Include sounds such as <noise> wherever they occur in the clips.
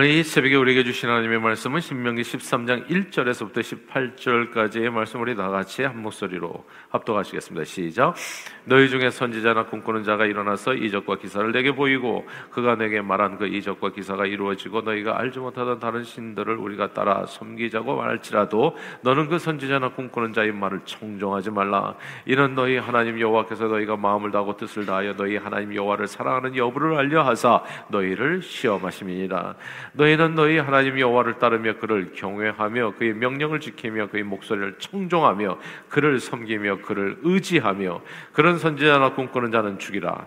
이 새벽에 우리에게 주신 하나님의 말씀은 신명기 13장 1절에서부터 18절까지의 말씀을 우리 다 같이 한 목소리로 합독하시겠습니다. 시작. 너희 중에 선지자나 꿈꾸는 자가 일어나서 이적과 기사를 내게 보이고 그가 내게 말한 그 이적과 기사가 이루어지고 너희가 알지 못하던 다른 신들을 우리가 따라 섬기자고 말할지라도 너는 그 선지자나 꿈꾸는 자의 말을 청종하지 말라. 이는 너희 하나님 여호와께서 너희가 마음을 다하고 뜻을 다하여 너희 하나님 여호와를 사랑하는 여부를 알려 하사 너희를 시험하심이니라. 너희는 너희 하나님 여호와를 따르며 그를 경외하며 그의 명령을 지키며 그의 목소리를 청종하며 그를 섬기며 그를 의지하며 그런 선지자나 꿈꾸는 자는 죽이라.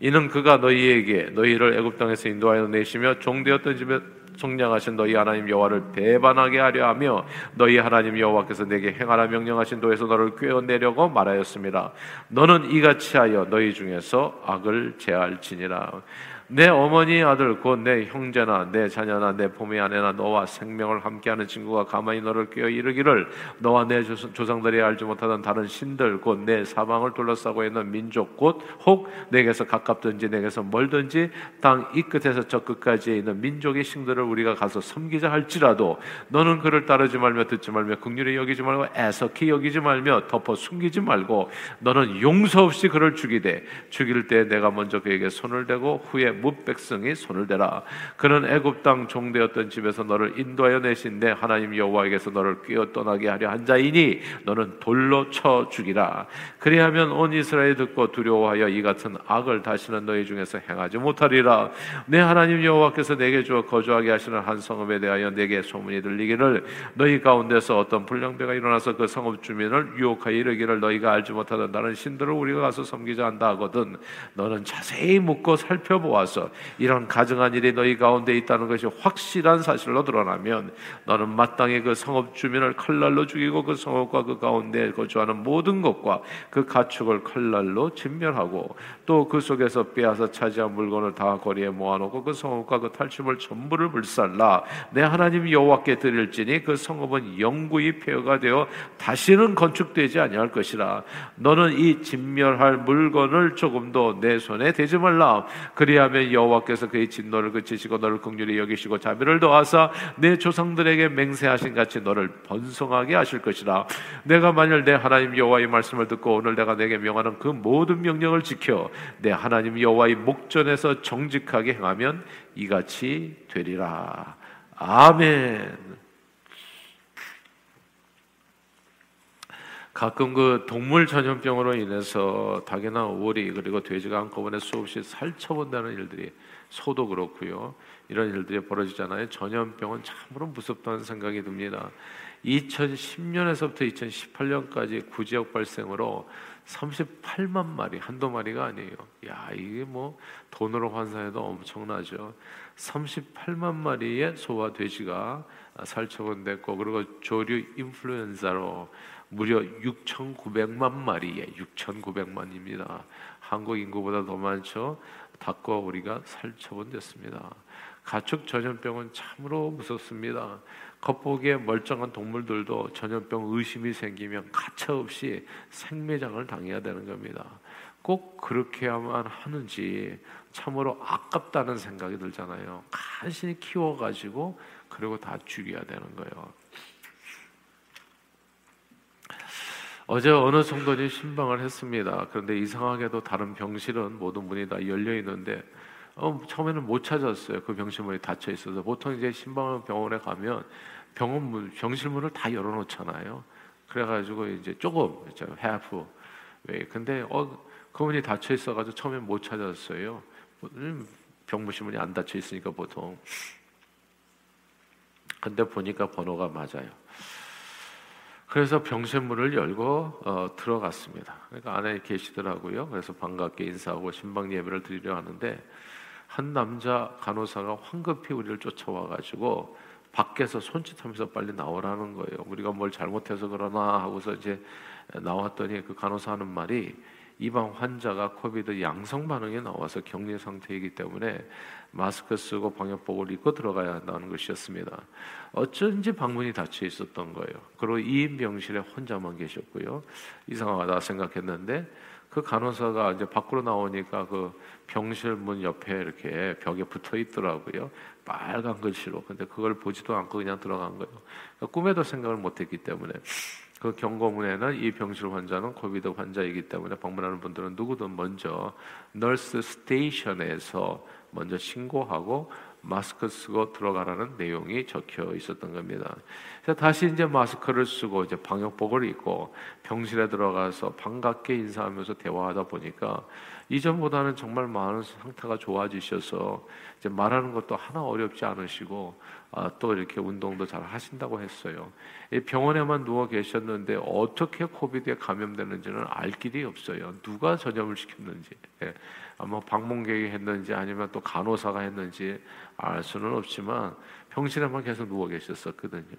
이는 그가 너희에게 너희를 애굽 땅에서 인도하여 내시며 종되었던 집에 성량하신 너희 하나님 여호와를 배반하게 하려 하며 너희 하나님 여호와께서 내게 행하라 명령하신 도에서 너를 꿰어내려고 말하였습니다. 너는 이같이 하여 너희 중에서 악을 제할지니라. 내 어머니 아들 곧 내 형제나 내 자녀나 내 포미 아내나 너와 생명을 함께하는 친구가 가만히 너를 꿰어 이르기를 너와 내 조상들이 알지 못하던 다른 신들 곧 내 사방을 둘러싸고 있는 민족 곧 혹 내게서 가깝든지 내게서 멀든지 땅 이 끝에서 저 끝까지에 있는 민족의 신들을 우리가 가서 섬기자 할지라도 너는 그를 따르지 말며 듣지 말며 극률히 여기지 말고 애석히 여기지 말며 덮어 숨기지 말고 너는 용서 없이 그를 죽이되 죽일 때 내가 먼저 그에게 손을 대고 후에 뭇 백성이 손을 대라. 그는 애굽 땅 종되었던 집에서 너를 인도하여 내신 내 하나님 여호와에게서 너를 꿰어 떠나게 하려 한 자이니 너는 돌로 쳐 죽이라. 그리하면 온 이스라엘 듣고 두려워하여 이 같은 악을 다시는 너희 중에서 행하지 못하리라. 내 하나님 여호와께서 내게 주어 거주하게 하시는 한 성읍에 대하여 내게 소문이 들리기를 너희 가운데서 어떤 불량배가 일어나서 그 성읍 주민을 유혹하여 이르기를 너희가 알지 못하던 다른 신들을 우리가 가서 섬기자 한다 하거든 너는 자세히 묻고 살펴보아 와서 이런 가정한 일이 너희 가운데 있다는 것이 확실한 사실로 드러나면 너는 마땅히 그 성읍 주민을 칼날로 죽이고 그 성읍과 그 가운데 거주하는 모든 것과 그 가축을 칼날로 진멸하고 또 그 속에서 빼앗아 차지한 물건을 다 거리에 모아놓고 그 성읍과 그 탈취물 전부를 불살라. 내 하나님 여호와께 드릴지니 그 성읍은 영구히 폐허가 되어 다시는 건축되지 아니할 것이라. 너는 이 진멸할 물건을 조금도 내 손에 대지 말라. 그리하면 그리하면 여호와께서 그의 진노를 그치시고 너를 긍휼히 여기시고 자비를 더하사 내 조상들에게 맹세하신 같이 너를 번성하게 하실 것이라 내가 만일 내 하나님 여호와의 말씀을 듣고 오늘 내가 내게 명하는 그 모든 명령을 지켜 내 하나님 여호와의 목전에서 정직하게 행하면 이같이 되리라 아멘. 가끔 그 동물 전염병으로 인해서 닭이나 오리 그리고 돼지가 한꺼번에 수없이 살처본다는 일들이 소도 그렇고요. 이런 일들이 벌어지잖아요. 전염병은 참으로 무섭다는 생각이 듭니다. 2010년에서부터 2018년까지 구지역 발생으로 38만 마리 한두 마리가 아니에요. 야 이게 뭐 돈으로 환산해도 엄청나죠. 38만 마리의 소와 돼지가 살처분됐고 그리고 조류 인플루엔자로 무려 6,900만 마리에 6,900만입니다. 한국 인구보다 더 많죠. 닭과 오리가 살처분됐습니다. 가축 전염병은 참으로 무섭습니다. 겉보기에 멀쩡한 동물들도 전염병 의심이 생기면 가차없이 생매장을 당해야 되는 겁니다. 꼭 그렇게야만 하는지 참으로 아깝다는 생각이 들잖아요. 간신히 키워가지고 그리고 다 죽여야 되는 거예요. 어제 어느 성도님 신방을 했습니다. 그런데 이상하게도 다른 병실은 모든 문이 다 열려 있는데 어, 처음에는 못 찾았어요. 그 병실 문이 닫혀 있어서 보통 이제 신방 병원에 가면 병원 문, 병실 문을 다 열어놓잖아요. 그래가지고 이제 조금 해프 왜 근데 어, 그 문이 닫혀 있어가지고 처음엔 못 찾았어요. 음, 병무실 문이 안 닫혀 있으니까 보통. 근데 보니까 번호가 맞아요. 그래서 병실문을 열고 어, 들어갔습니다. 그러니까 안에 계시더라고요. 그래서 반갑게 인사하고 신방 예배를 드리려 하는데 한 남자 간호사가 황급히 우리를 쫓아와 가지고 밖에서 손짓하면서 빨리 나오라는 거예요. 우리가 뭘 잘못해서 그러나 하고서 이제 나왔더니 그 간호사 하는 말이 이방 환자가 코비드 양성 반응이 나와서 격리 상태이기 때문에 마스크 쓰고 방역복을 입고 들어가야 한다는 것이었습니다. 어쩐지 방문이 닫혀 있었던 거예요. 그리고 2인 병실에 혼자만 계셨고요. 이상하다 생각했는데 그 간호사가 이제 밖으로 나오니까 그 병실 문 옆에 이렇게 벽에 붙어 있더라고요. 빨간 글씨로. 근데 그걸 보지도 않고 그냥 들어간 거예요. 그러니까 꿈에도 생각을 못 했기 때문에 그 경고문에는 이 병실 환자는 코비드 환자이기 때문에 방문하는 분들은 누구든 먼저 널스 스테이션에서 먼저 신고하고 마스크 쓰고 들어가라는 내용이 적혀 있었던 겁니다. 다시 이제 마스크를 쓰고 이제 방역복을 입고 병실에 들어가서 반갑게 인사하면서 대화하다 보니까 이전보다는 정말 많은 상태가 좋아지셔서 이제 말하는 것도 하나 어렵지 않으시고 아, 또 이렇게 운동도 잘 하신다고 했어요. 병원에만 누워 계셨는데 어떻게 코비드에 감염되는지는 알 길이 없어요. 누가 전염을 시켰는지. 예. 아마 방문객이 했는지 아니면 또 간호사가 했는지 알 수는 없지만 병실에만 계속 누워 계셨었거든요.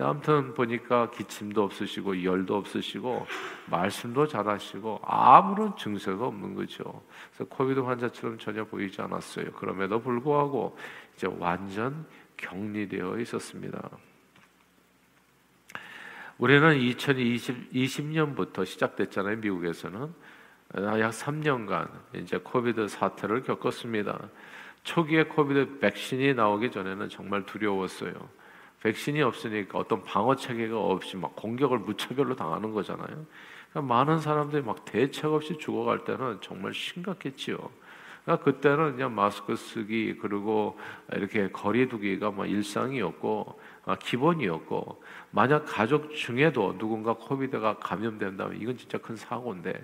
아무튼 보니까 기침도 없으시고 열도 없으시고 말씀도 잘하시고 아무런 증세가 없는 거죠. 그래서 Covid 환자처럼 전혀 보이지 않았어요. 그럼에도 불구하고 이제 완전 격리되어 있었습니다. 우리는 2020 20 년부터 시작됐잖아요. 미국에서는 약 3년간 이제 Covid 사태를 겪었습니다. 초기에 Covid 백신이 나오기 전에는 정말 두려웠어요. 백신이 없으니까 어떤 방어 체계가 없이 막 공격을 무차별로 당하는 거잖아요. 그러니까 많은 사람들이 막 대책 없이 죽어갈 때는 정말 심각했지요. 그러니까 그때는 그냥 마스크 쓰기 그리고 이렇게 거리두기가 뭐 일상이었고 아, 기본이었고 만약 가족 중에도 누군가 코비드가 감염된다면 이건 진짜 큰 사고인데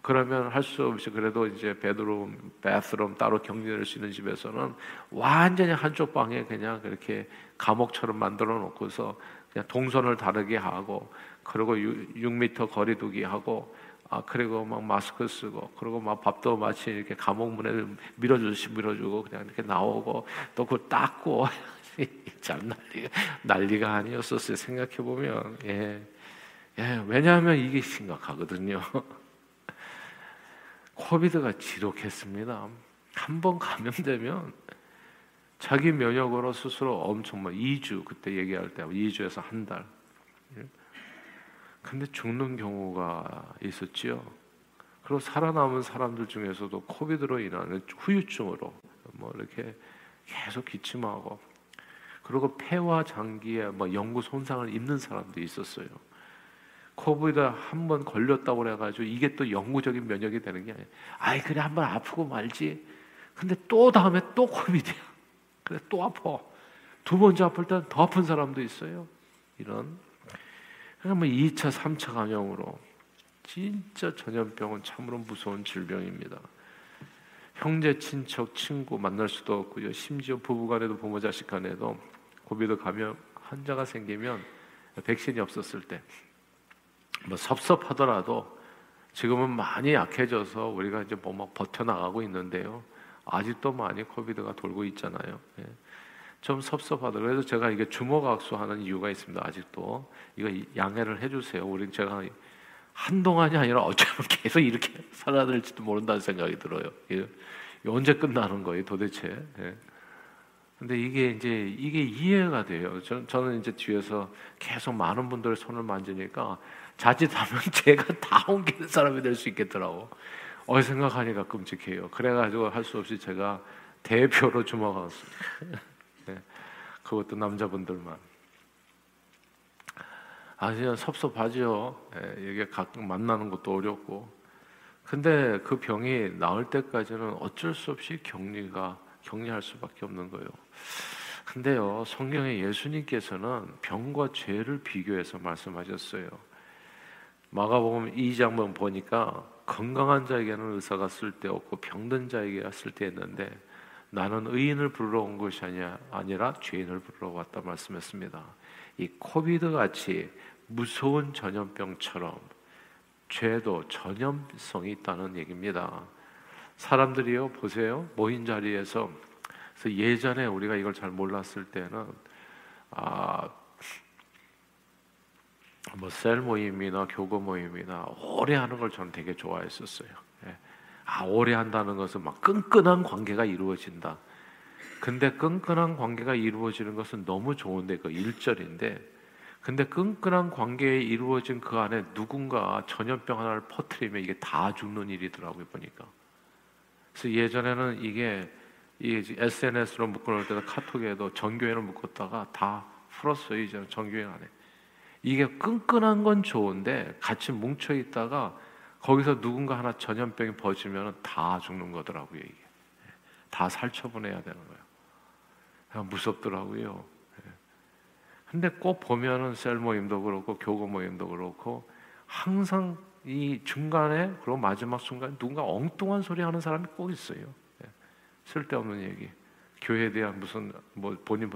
그러면 할 수 없이 그래도 이제 베드룸, 베스룸 따로 격리될 수 있는 집에서는 완전히 한쪽 방에 그냥 그렇게 감옥처럼 만들어 놓고서 그냥 동선을 다르게 하고 그리고 6, 6m 거리두기 하고 아 그리고 막 마스크 쓰고 그리고 막 밥도 마치 이렇게 감옥 문에 밀어주듯이 밀어주고 그냥 이렇게 나오고 또 그걸 닦고 <laughs> 참 난리가 난리가 아니었었어요 생각해 보면 예. 예 왜냐하면 이게 심각하거든요. <laughs> 코비드가 지독했습니다. 한 번 감염되면 자기 면역으로 스스로 엄청 막 2주 그때 얘기할 때 2주에서 한 달. 예? 근데 죽는 경우가 있었지요. 그리고 살아남은 사람들 중에서도 코비드로 인한 후유증으로 뭐 이렇게 계속 기침하고 그리고 폐와 장기에 뭐 영구 손상을 입는 사람도 있었어요. 코비드 한 번 걸렸다고 그래가지고 이게 또 영구적인 면역이 되는 게 아니에요. 아이 그래 한 번 아프고 말지. 근데 또 다음에 또 코비드야. 그래 또 아파. 두 번째 아플 때는 더 아픈 사람도 있어요. 이런. 그러니까 뭐 2차, 3차 감염으로 진짜 전염병은 참으로 무서운 질병입니다. 형제, 친척, 친구 만날 수도 없고요. 심지어 부부간에도 부모 자식 간에도 코비드 감염 환자가 생기면 백신이 없었을 때 뭐 섭섭하더라도 지금은 많이 약해져서 우리가 이제 뭐막 버텨 나가고 있는데요. 아직도 많이 코비드가 돌고 있잖아요. 예. 좀 섭섭하더라고요. 그래서 제가 이게 주먹악수 하는 이유가 있습니다. 아직도 이거 양해를 해주세요. 우리 제가 한동안이 아니라 어쩌면 <laughs> 계속 이렇게 살아야 될지도 모른다는 생각이 들어요. 예. 언제 끝나는 거예요, 도대체? 예. 근데 이게 이제 이게 이해가 돼요. 저, 저는 이제 뒤에서 계속 많은 분들 손을 만지니까 자칫하면 <laughs> 제가 다 옮기는 사람이 될 수 있겠더라고. 어 생각하니까 끔찍해요. 그래가지고 할 수 없이 제가 대표로 주먹었습니다. 네. 그것도 남자분들만. 아, 그냥 섭섭하죠. 네, 이게 가끔 만나는 것도 어렵고. 근데 그 병이 나을 때까지는 어쩔 수 없이 격리가 격리할 수밖에 없는 거예요. 근데요, 성경에 예수님께서는 병과 죄를 비교해서 말씀하셨어요. 마가복음 2장 보니까 건강한 자에게는 의사가 쓸데없고 병든 자에게 쓸데있는데 나는 의인을 부르러 온 것이 아니라 죄인을 부르러 왔다 말씀했습니다. 이 코비드 같이 무서운 전염병처럼 죄도 전염성이 있다는 얘기입니다. 사람들이요 보세요 모인 자리에서 예전에 우리가 이걸 잘 몰랐을 때는 아 뭐 셀 모임이나 교구 모임이나 오래 하는 걸 저는 되게 좋아했었어요. 예. 아 오래 한다는 것은 막 끈끈한 관계가 이루어진다. 근데 끈끈한 관계가 이루어지는 것은 너무 좋은데 그 일절인데 근데 끈끈한 관계에 이루어진 그 안에 누군가 전염병 하나를 퍼뜨리면 이게 다 죽는 일이더라고요 보니까. 그래서 예전에는 이게 이 SNS로 묶어놓을 때도 카톡에도 전교회를 묶었다가 다 풀었어요 이제는 전교회 안에. 이게 끈끈한 건 좋은데 같이 뭉쳐 있다가 거기서 누군가 하나 전염병이 퍼지면 다 죽는 거더라고요 이게. 다 살처분해야 되는 거예요. 무섭더라고요. 근데 꼭 보면은 셀 모임도 그렇고 교구 모임도 그렇고 항상 이 중간에 그리고 마지막 순간에 누군가 엉뚱한 소리 하는 사람이 꼭 있어요. 예. 쓸데없는 얘기. 교회에 대한 무슨 뭐 본인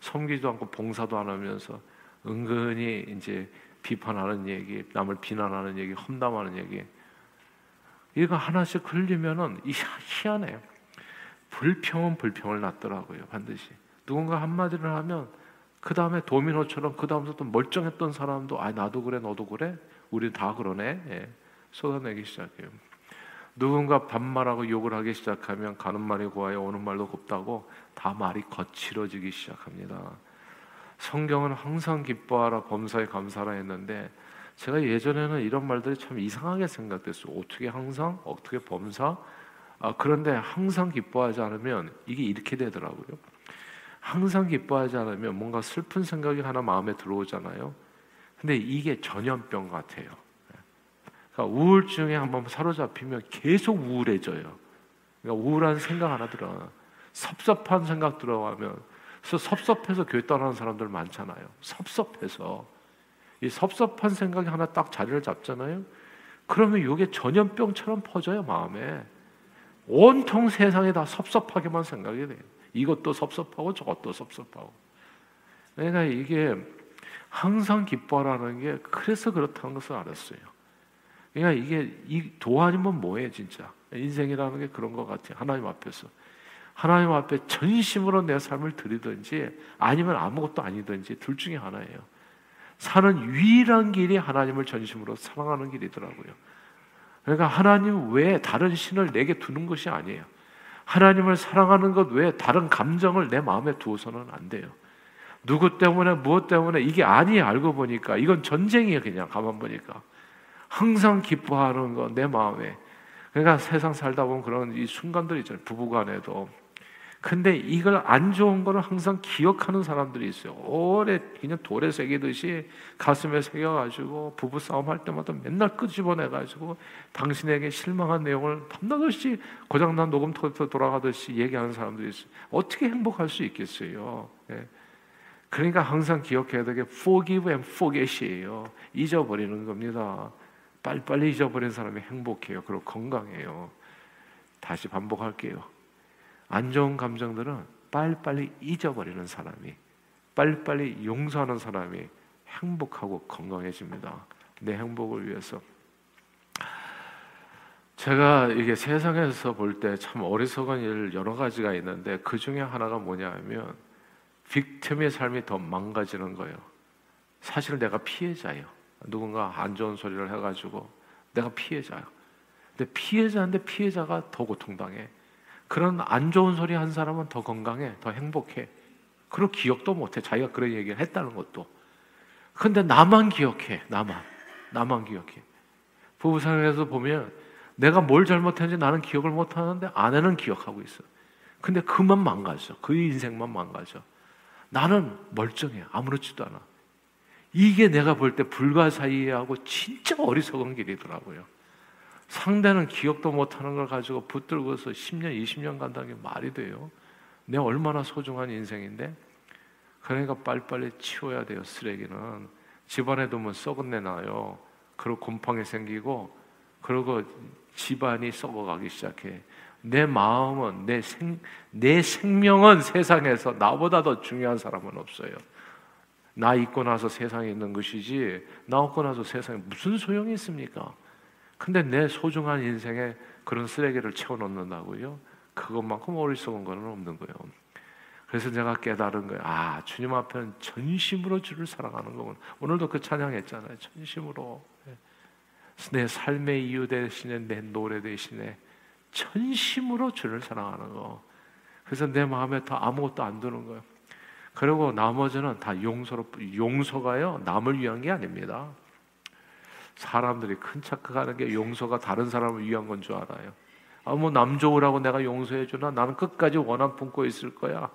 섬기도 않고 봉사도 안 하면서 은근히 이제 비판하는 얘기, 남을 비난하는 얘기, 험담하는 얘기. 이거 하나씩 흘리면은 희한해요. 불평은 불평을 낳더라고요, 반드시. 누군가 한마디를 하면 그 다음에 도미노처럼 그 다음부터 멀쩡했던 사람도 아 나도 그래 너도 그래 우리 다 그러네 예. 쏟아내기 시작해요. 누군가 반말하고 욕을 하기 시작하면 가는 말이 고와요 오는 말도 곱다고 다 말이 거칠어지기 시작합니다. 성경은 항상 기뻐하라 범사에 감사라 했는데 제가 예전에는 이런 말들이 참 이상하게 생각됐어요. 어떻게 항상 어떻게 범사 아, 그런데 항상 기뻐하지 않으면 이게 이렇게 되더라고요. 항상 기뻐하지 않으면 뭔가 슬픈 생각이 하나 마음에 들어오잖아요. 근데 이게 전염병 같아요. 그러니까 우울증에 한번 사로잡히면 계속 우울해져요. 그러니까 우울한 생각 하나 들어, 섭섭한 생각 들어가면, 그래서 섭섭해서 교회 떠나는 사람들 많잖아요. 섭섭해서 이 섭섭한 생각이 하나 딱 자리를 잡잖아요. 그러면 이게 전염병처럼 퍼져요 마음에. 온통 세상에 다 섭섭하게만 생각이 돼요. 이것도 섭섭하고 저것도 섭섭하고. 그러니까 이게 항상 기뻐하라는 게 그래서 그렇다는 것을 알았어요. 그러니까 이게 이 도안이면 뭐예요, 진짜? 인생이라는 게 그런 것 같아요. 하나님 앞에서. 하나님 앞에 전심으로 내 삶을 드리든지 아니면 아무것도 아니든지 둘 중에 하나예요. 사는 유일한 길이 하나님을 전심으로 사랑하는 길이더라고요. 그러니까 하나님 외에 다른 신을 내게 두는 것이 아니에요. 하나님을 사랑하는 것 외에 다른 감정을 내 마음에 두어서는 안 돼요. 누구 때문에 무엇 때문에 이게 아니 알고 보니까 이건 전쟁이에요 그냥 가만 보니까 항상 기뻐하는 거 내 마음에 그러니까 세상 살다 보면 그런 이 순간들이 있잖아요 부부간에도 근데 이걸 안 좋은 거를 항상 기억하는 사람들이 있어요. 오래 그냥 돌에 새기듯이 가슴에 새겨가지고 부부 싸움 할 때마다 맨날 끄집어내가지고 당신에게 실망한 내용을 밤낮없이 고장난 녹음터부터 돌아가듯이 얘기하는 사람들이 있어요. 어떻게 행복할 수 있겠어요? 예. 그러니까 항상 기억해야 되게 forgive and forget이에요. 잊어버리는 겁니다. 빨리빨리 잊어버린 사람이 행복해요. 그리고 건강해요. 다시 반복할게요. 안 좋은 감정들은 빨리빨리 잊어버리는 사람이 빨리빨리 용서하는 사람이 행복하고 건강해집니다. 내 행복을 위해서 제가 이게 세상에서 볼 때 참 어리석은 일 여러 가지가 있는데 그 중에 하나가 뭐냐면 빅틈의 삶이 더 망가지는 거예요. 사실 내가 피해자예요. 누군가 안 좋은 소리를 해가지고 내가 피해자예요. 근데 피해자인데 피해자가 더 고통당해. 그런 안 좋은 소리 한 사람은 더 건강해, 더 행복해. 그런 기억도 못해. 자기가 그런 얘기를 했다는 것도. 근데 나만 기억해. 나만. 나만 기억해. 부부상에서 보면 내가 뭘 잘못했는지 나는 기억을 못 하는데 아내는 기억하고 있어. 근데 그만 망가져. 그 인생만 망가져. 나는 멀쩡해. 아무렇지도 않아. 이게 내가 볼 때 불가사의하고 진짜 어리석은 길이더라고요. 상대는 기억도 못하는 걸 가지고 붙들고서 10년, 20년 간다는 게 말이 돼요. 내 얼마나 소중한 인생인데? 그러니까 빨리빨리 치워야 돼요, 쓰레기는. 집안에 두면 썩은 내 나요. 그리고 곰팡이 생기고, 그리고 집안이 썩어가기 시작해. 내 마음은, 내 생, 내 생명은 세상에서 나보다 더 중요한 사람은 없어요. 나 있고 나서 세상에 있는 것이지, 나 없고 나서 세상에 무슨 소용이 있습니까? 근데 내 소중한 인생에 그런 쓰레기를 채워넣는다고요? 그것만큼 어리석은 거는 없는 거예요. 그래서 제가 깨달은 거예요. 아, 주님 앞에는 전심으로 주를 사랑하는 거군. 오늘도 그 찬양했잖아요. 전심으로. 내 삶의 이유 대신에 내 노래 대신에 전심으로 주를 사랑하는 거. 그래서 내 마음에 더 아무것도 안 드는 거예요. 그리고 나머지는 다 용서로 용서가요 남을 위한 게 아닙니다. 사람들이 큰 착각하는 게 용서가 다른 사람을 위한 건 줄 알아요. 아 뭐 남 좋으라고 내가 용서해 주나 나는 끝까지 원한 품고 있을 거야.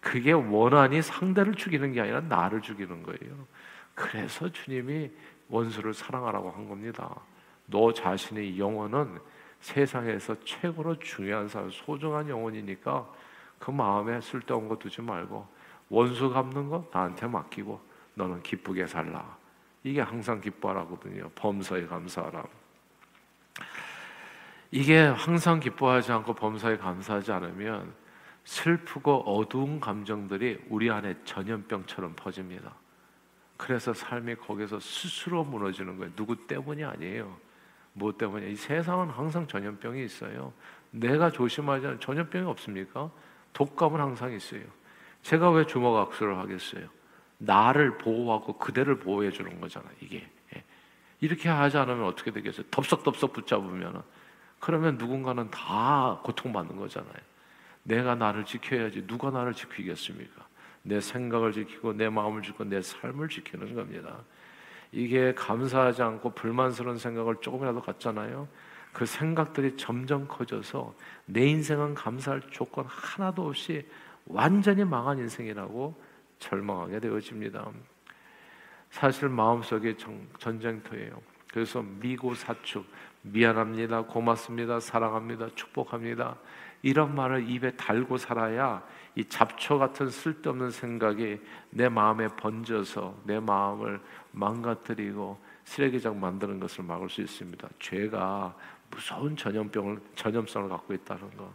그게 원한이 상대를 죽이는 게 아니라 나를 죽이는 거예요. 그래서 주님이 원수를 사랑하라고 한 겁니다. 너 자신의 영혼은 세상에서 최고로 중요한 사람, 소중한 영혼이니까 그 마음에 쓸데없는 거 두지 말고 원수 갚는 거 나한테 맡기고 너는 기쁘게 살라. 이게 항상 기뻐하라거든요. 범사에 감사하라. 이게 항상 기뻐하지 않고 범사에 감사하지 않으면 슬프고 어두운 감정들이 우리 안에 전염병처럼 퍼집니다. 그래서 삶이 거기서 스스로 무너지는 거예요. 누구 때문이 아니에요. 뭐 때문에? 이 세상은 항상 전염병이 있어요. 내가 조심하지 않으면 전염병이 없습니까? 독감은 항상 있어요. 제가 왜 주먹 악수를 하겠어요? 나를 보호하고 그대를 보호해 주는 거잖아, 이게. 예. 이렇게 하지 않으면 어떻게 되겠어요? 덥석덥석 붙잡으면 그러면 누군가는 다 고통받는 거잖아요. 내가 나를 지켜야지 누가 나를 지키겠습니까? 내 생각을 지키고 내 마음을 지키고 내 삶을 지키는 겁니다. 이게 감사하지 않고 불만스러운 생각을 조금이라도 갖잖아요. 그 생각들이 점점 커져서 내 인생은 감사할 조건 하나도 없이 완전히 망한 인생이라고 절망하게 되어집니다. 사실 마음속에 전쟁터예요. 그래서 미고 사축, 미안합니다, 고맙습니다, 사랑합니다, 축복합니다. 이런 말을 입에 달고 살아야 이 잡초 같은 쓸데없는 생각이 내 마음에 번져서 내 마음을 망가뜨리고 쓰레기장 만드는 것을 막을 수 있습니다. 죄가 무서운 전염병을 전염성을 갖고 있다는 거.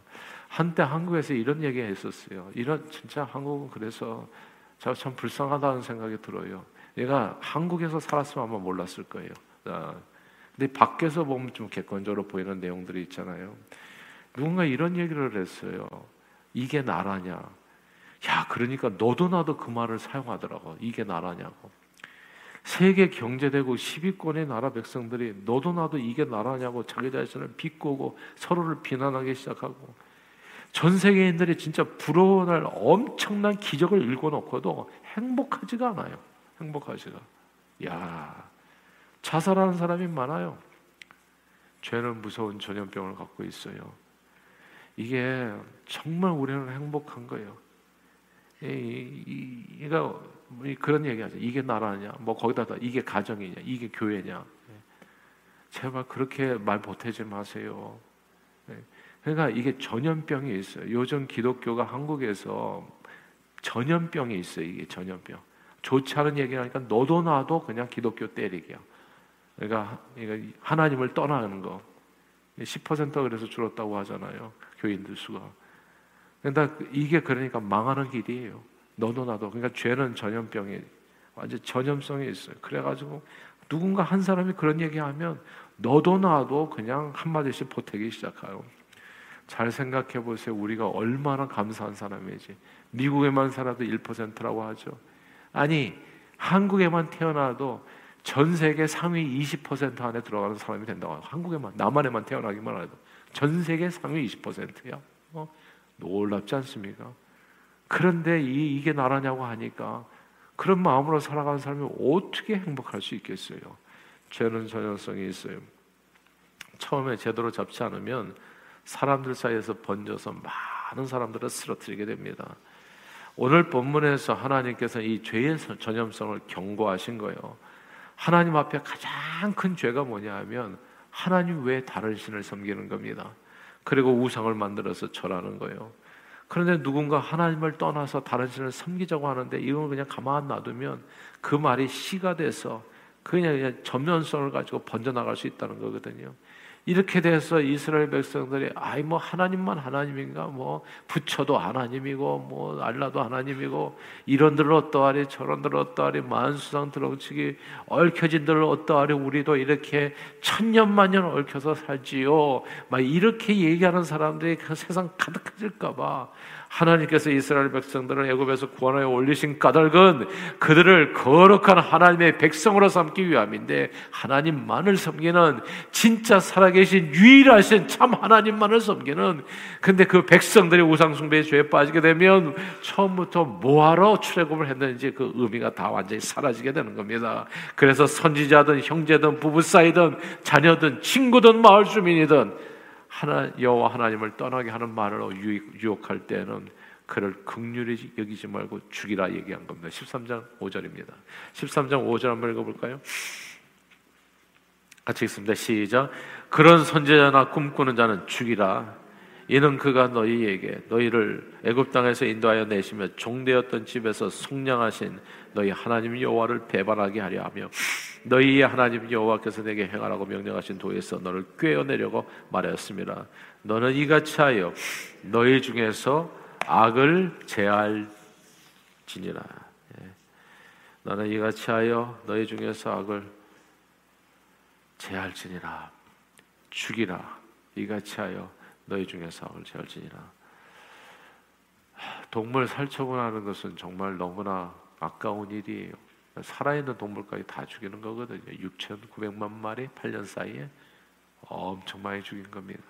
한때 한국에서 이런 얘기 했었어요. 이런 진짜 한국은 그래서 제가 참 불쌍하다는 생각이 들어요. 얘가 한국에서 살았으면 아마 몰랐을 거예요. 아, 근데 밖에서 보면 좀 객관적으로 보이는 내용들이 있잖아요. 누군가 이런 얘기를 했어요. 이게 나라냐? 야, 그러니까 너도 나도 그 말을 사용하더라고. 이게 나라냐고. 세계 경제대국 10위권의 나라 백성들이 너도 나도 이게 나라냐고 자기 자신을 비꼬고 서로를 비난하기 시작하고 전 세계인들이 진짜 부러워할 엄청난 기적을 읽어놓고도 행복하지가 않아요. 행복하지가. 야, 자살하는 사람이 많아요. 죄는 무서운 전염병을 갖고 있어요. 이게 정말 우리는 행복한 거예요. 이, 이, 이가 그런 얘기하죠. 이게 나라냐? 뭐 거기다 이게 가정이냐? 이게 교회냐? 예. 제발 그렇게 말 보태지 마세요. 예. 그러니까 이게 전염병이 있어요. 요즘 기독교가 한국에서 전염병이 있어요. 이게 전염병. 좋지 않은 얘기 하니까 너도 나도 그냥 기독교 때리기야. 그러니까 하나님을 떠나는 거. 10% 그래서 줄었다고 하잖아요. 교인들 수가. 그러니까 이게 그러니까 망하는 길이에요. 너도 나도. 그러니까 죄는 전염병이 완전 전염성이 있어요. 그래가지고 누군가 한 사람이 그런 얘기하면 너도 나도 그냥 한 마디씩 보태기 시작해요. 잘 생각해 보세요. 우리가 얼마나 감사한 사람이지. 미국에만 살아도 1%라고 하죠. 아니 한국에만 태어나도 전 세계 상위 20% 안에 들어가는 사람이 된다고 해요. 한국에만 남한에만 태어나기만 해도 전 세계 상위 20%야. 어? 놀랍지 않습니까? 그런데 이, 이게 나라냐고 하니까 그런 마음으로 살아가는 사람이 어떻게 행복할 수 있겠어요? 죄는 전형성이 있어요. 처음에 제대로 잡지 않으면 사람들 사이에서 번져서 많은 사람들을 쓰러뜨리게 됩니다. 오늘 본문에서 하나님께서 이 죄의 전염성을 경고하신 거예요. 하나님 앞에 가장 큰 죄가 뭐냐 하면 하나님 외에 다른 신을 섬기는 겁니다. 그리고 우상을 만들어서 절하는 거예요. 그런데 누군가 하나님을 떠나서 다른 신을 섬기자고 하는데 이걸 그냥 가만 놔두면 그 말이 시가 돼서 그냥, 그냥 전면성을 가지고 번져나갈 수 있다는 거거든요. 이렇게 돼서 이스라엘 백성들이 아이 뭐 하나님만 하나님인가? 뭐 부처도 하나님이고 뭐 알라도 하나님이고 이런들 어떠하리 저런들 어떠하리 만수상 들어치기 얽혀진들 어떠하리 우리도 이렇게 천년만년 얽혀서 살지요. 막 이렇게 얘기하는 사람들이 그 세상 가득해질까봐 하나님께서 이스라엘 백성들을 애굽에서 구원하여 올리신 까닭은 그들을 거룩한 하나님의 백성으로 삼기 위함인데 하나님만을 섬기는 진짜 살아 계신 유일하신 참 하나님만을 섬기는 근데 그 백성들이 우상 숭배의 죄에 빠지게 되면 처음부터 뭐하러 출애굽을 했는지 그 의미가 다 완전히 사라지게 되는 겁니다. 그래서 선지자든 형제든 부부 사이든 자녀든 친구든 마을 주민이든 하나 여호와 하나님을 떠나게 하는 말로 유혹할 때는 그를 극률히 여기지 말고 죽이라 얘기한 겁니다. 13장 5절입니다. 13장 5절 한번 읽어볼까요? 같이 읽습니다. 시작. 그런 선제자나 꿈꾸는 자는 죽이라. 이는 그가 너희에게 너희를 애굽 땅에서 인도하여 내시며 종되었던 집에서 속량하신 너희 하나님 여호와를 배반하게 하려 하며 너희의 하나님 여호와께서 내게 행하라고 명령하신 도에서 너를 꿰어내려고 말하였습니다. 너는 이같이 하여 너희 중에서 악을 제할지니라. 예. 너는 이같이 하여 너희 중에서 악을 제할지니라. 죽이라. 이같이 하여 너희 중에서 악을 제할지니라. 동물 살처분하는 것은 정말 너무나 아까운 일이에요. 살아있는 동물까지 다 죽이는 거거든요. 6,900만 마리 8년 사이에 엄청 많이 죽인 겁니다.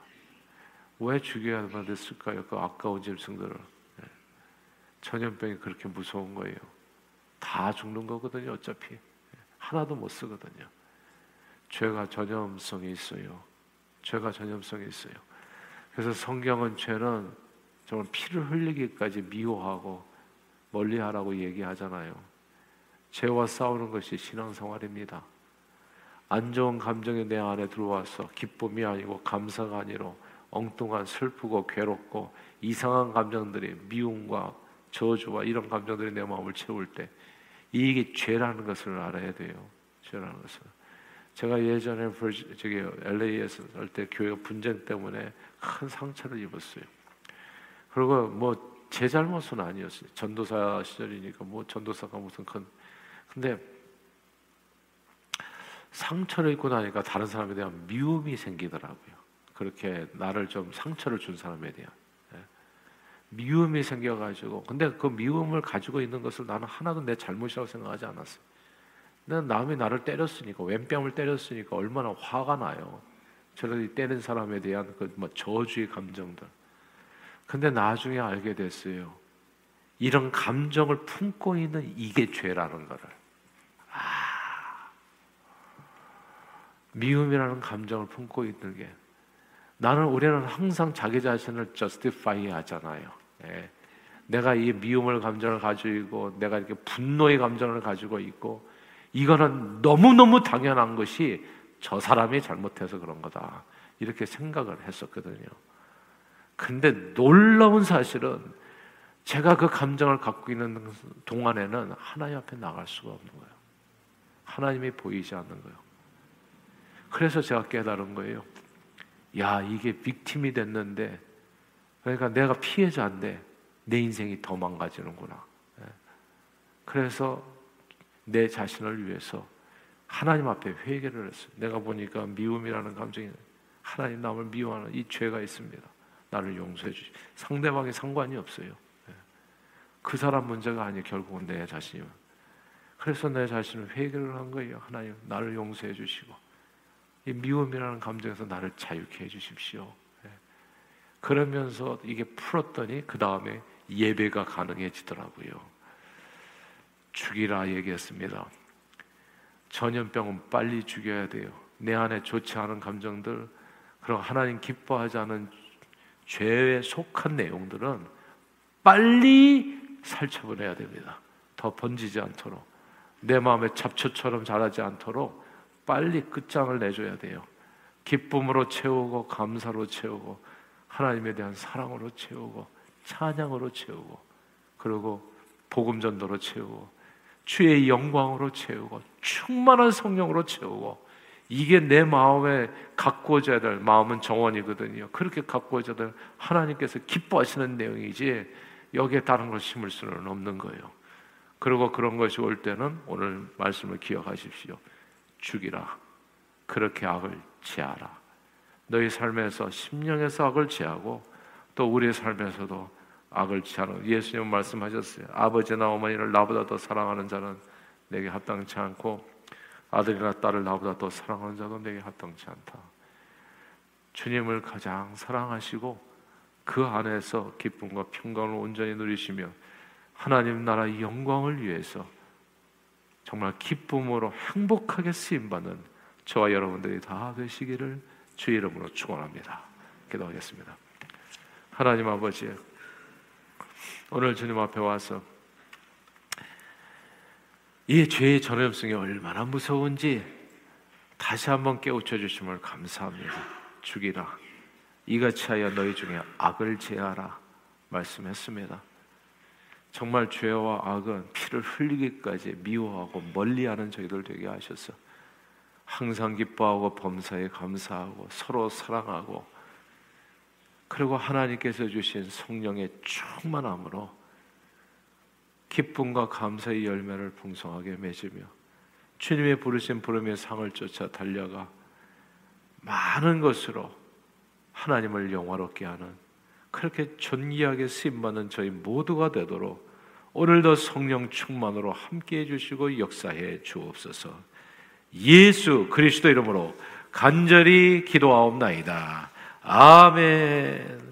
왜 죽여야만 됐을까요? 그 아까운 짐승들을. 네. 전염병이 그렇게 무서운 거예요. 다 죽는 거거든요. 어차피 하나도 못 쓰거든요. 죄가 전염성이 있어요. 죄가 전염성이 있어요. 그래서 성경은 죄는 정말 피를 흘리기까지 미워하고 멀리하라고 얘기하잖아요. 죄와 싸우는 것이 신앙생활입니다. 안 좋은 감정이 내 안에 들어와서 기쁨이 아니고 감사가 아니로 엉뚱한 슬프고 괴롭고 이상한 감정들이 미움과 저주와 이런 감정들이 내 마음을 채울 때 이게 죄라는 것을 알아야 돼요. 죄라는 것을. 제가 예전에 저기 LA에서 살 때 교회 분쟁 때문에 큰 상처를 입었어요. 그리고 뭐 제 잘못은 아니었어요. 전도사 시절이니까 뭐 전도사가 무슨 큰 근데 상처를 입고 나니까 다른 사람에 대한 미움이 생기더라고요. 그렇게 나를 좀 상처를 준 사람에 대한 예. 미움이 생겨가지고 근데 그 미움을 가지고 있는 것을 나는 하나도 내 잘못이라고 생각하지 않았어. 난 남이 나를 때렸으니까 왼뺨을 때렸으니까 얼마나 화가 나요. 저를 때린 사람에 대한 그 뭐 저주의 감정들. 근데 나중에 알게 됐어요. 이런 감정을 품고 있는 이게 죄라는 거를. 아, 미움이라는 감정을 품고 있는 게 나는 우리는 항상 자기 자신을 justify 하잖아요. 예. 내가 이 미움을 감정을 가지고 있고 내가 이렇게 분노의 감정을 가지고 있고 이거는 너무너무 당연한 것이 저 사람이 잘못해서 그런 거다. 이렇게 생각을 했었거든요. 근데 놀라운 사실은 제가 그 감정을 갖고 있는 동안에는 하나님 앞에 나갈 수가 없는 거예요. 하나님이 보이지 않는 거예요. 그래서 제가 깨달은 거예요. 야, 이게 빅팀이 됐는데, 그러니까 내가 피해자인데, 내 인생이 더 망가지는구나. 예. 그래서 내 자신을 위해서 하나님 앞에 회개를 했어요. 내가 보니까 미움이라는 감정이 하나님 남을 미워하는 이 죄가 있습니다. 나를 용서해 주시. 상대방이 상관이 없어요. 그 사람 문제가 아니 결국은 내 자신이요. 그래서 내 자신을 회개를 한 거예요. 하나님 나를 용서해 주시고 이 미움이라는 감정에서 나를 자유케 해 주십시오. 예. 그러면서 이게 풀었더니 그 다음에 예배가 가능해지더라고요. 죽이라 얘기했습니다. 전염병은 빨리 죽여야 돼요. 내 안에 좋지 않은 감정들, 그리고 하나님 기뻐하지 않은 죄에 속한 내용들은 빨리 살처분해야 됩니다. 더 번지지 않도록 내 마음에 잡초처럼 자라지 않도록 빨리 끝장을 내줘야 돼요. 기쁨으로 채우고 감사로 채우고 하나님에 대한 사랑으로 채우고 찬양으로 채우고 그리고 복음 전도로 채우고 주의 영광으로 채우고 충만한 성령으로 채우고 이게 내 마음에 가꾸어져야 될 마음은 정원이거든요. 그렇게 가꾸어져야 될 하나님께서 기뻐하시는 내용이지 여기에 다른 걸 심을 수는 없는 거예요. 그리고 그런 것이 올 때는 오늘 말씀을 기억하십시오. 죽이라. 그렇게 악을 제하라. 너희 삶에서 심령에서 악을 제하고 또 우리의 삶에서도 악을 취하는 예수님 말씀하셨어요. 아버지나 어머니를 나보다 더 사랑하는 자는 내게 합당치 않고 아들이나 딸을 나보다 더 사랑하는 자도 내게 합당치 않다. 주님을 가장 사랑하시고 그 안에서 기쁨과 평강을 온전히 누리시며 하나님 나라 영광을 위해서 정말 기쁨으로 행복하게 쓰임 받는 저와 여러분들이 다 되시기를 주의 이름으로 축원합니다. 기도하겠습니다. 하나님 아버지 오늘 주님 앞에 와서 이 죄의 전염성이 얼마나 무서운지 다시 한번 깨우쳐 주심을 감사합니다. 죽이라. 이같이 하여 너희 중에 악을 제하라 말씀했습니다. 정말 죄와 악은 피를 흘리기까지 미워하고 멀리하는 저희들 되게 하셔서 항상 기뻐하고 범사에 감사하고 서로 사랑하고 그리고 하나님께서 주신 성령의 충만함으로 기쁨과 감사의 열매를 풍성하게 맺으며 주님의 부르신 부름의 상을 쫓아 달려가 많은 것으로 하나님을 영화롭게 하는 그렇게 존귀하게 쓰임받는 저희 모두가 되도록 오늘도 성령 충만으로 함께해 주시고 역사해 주옵소서. 예수 그리스도 이름으로 간절히 기도하옵나이다. 아멘.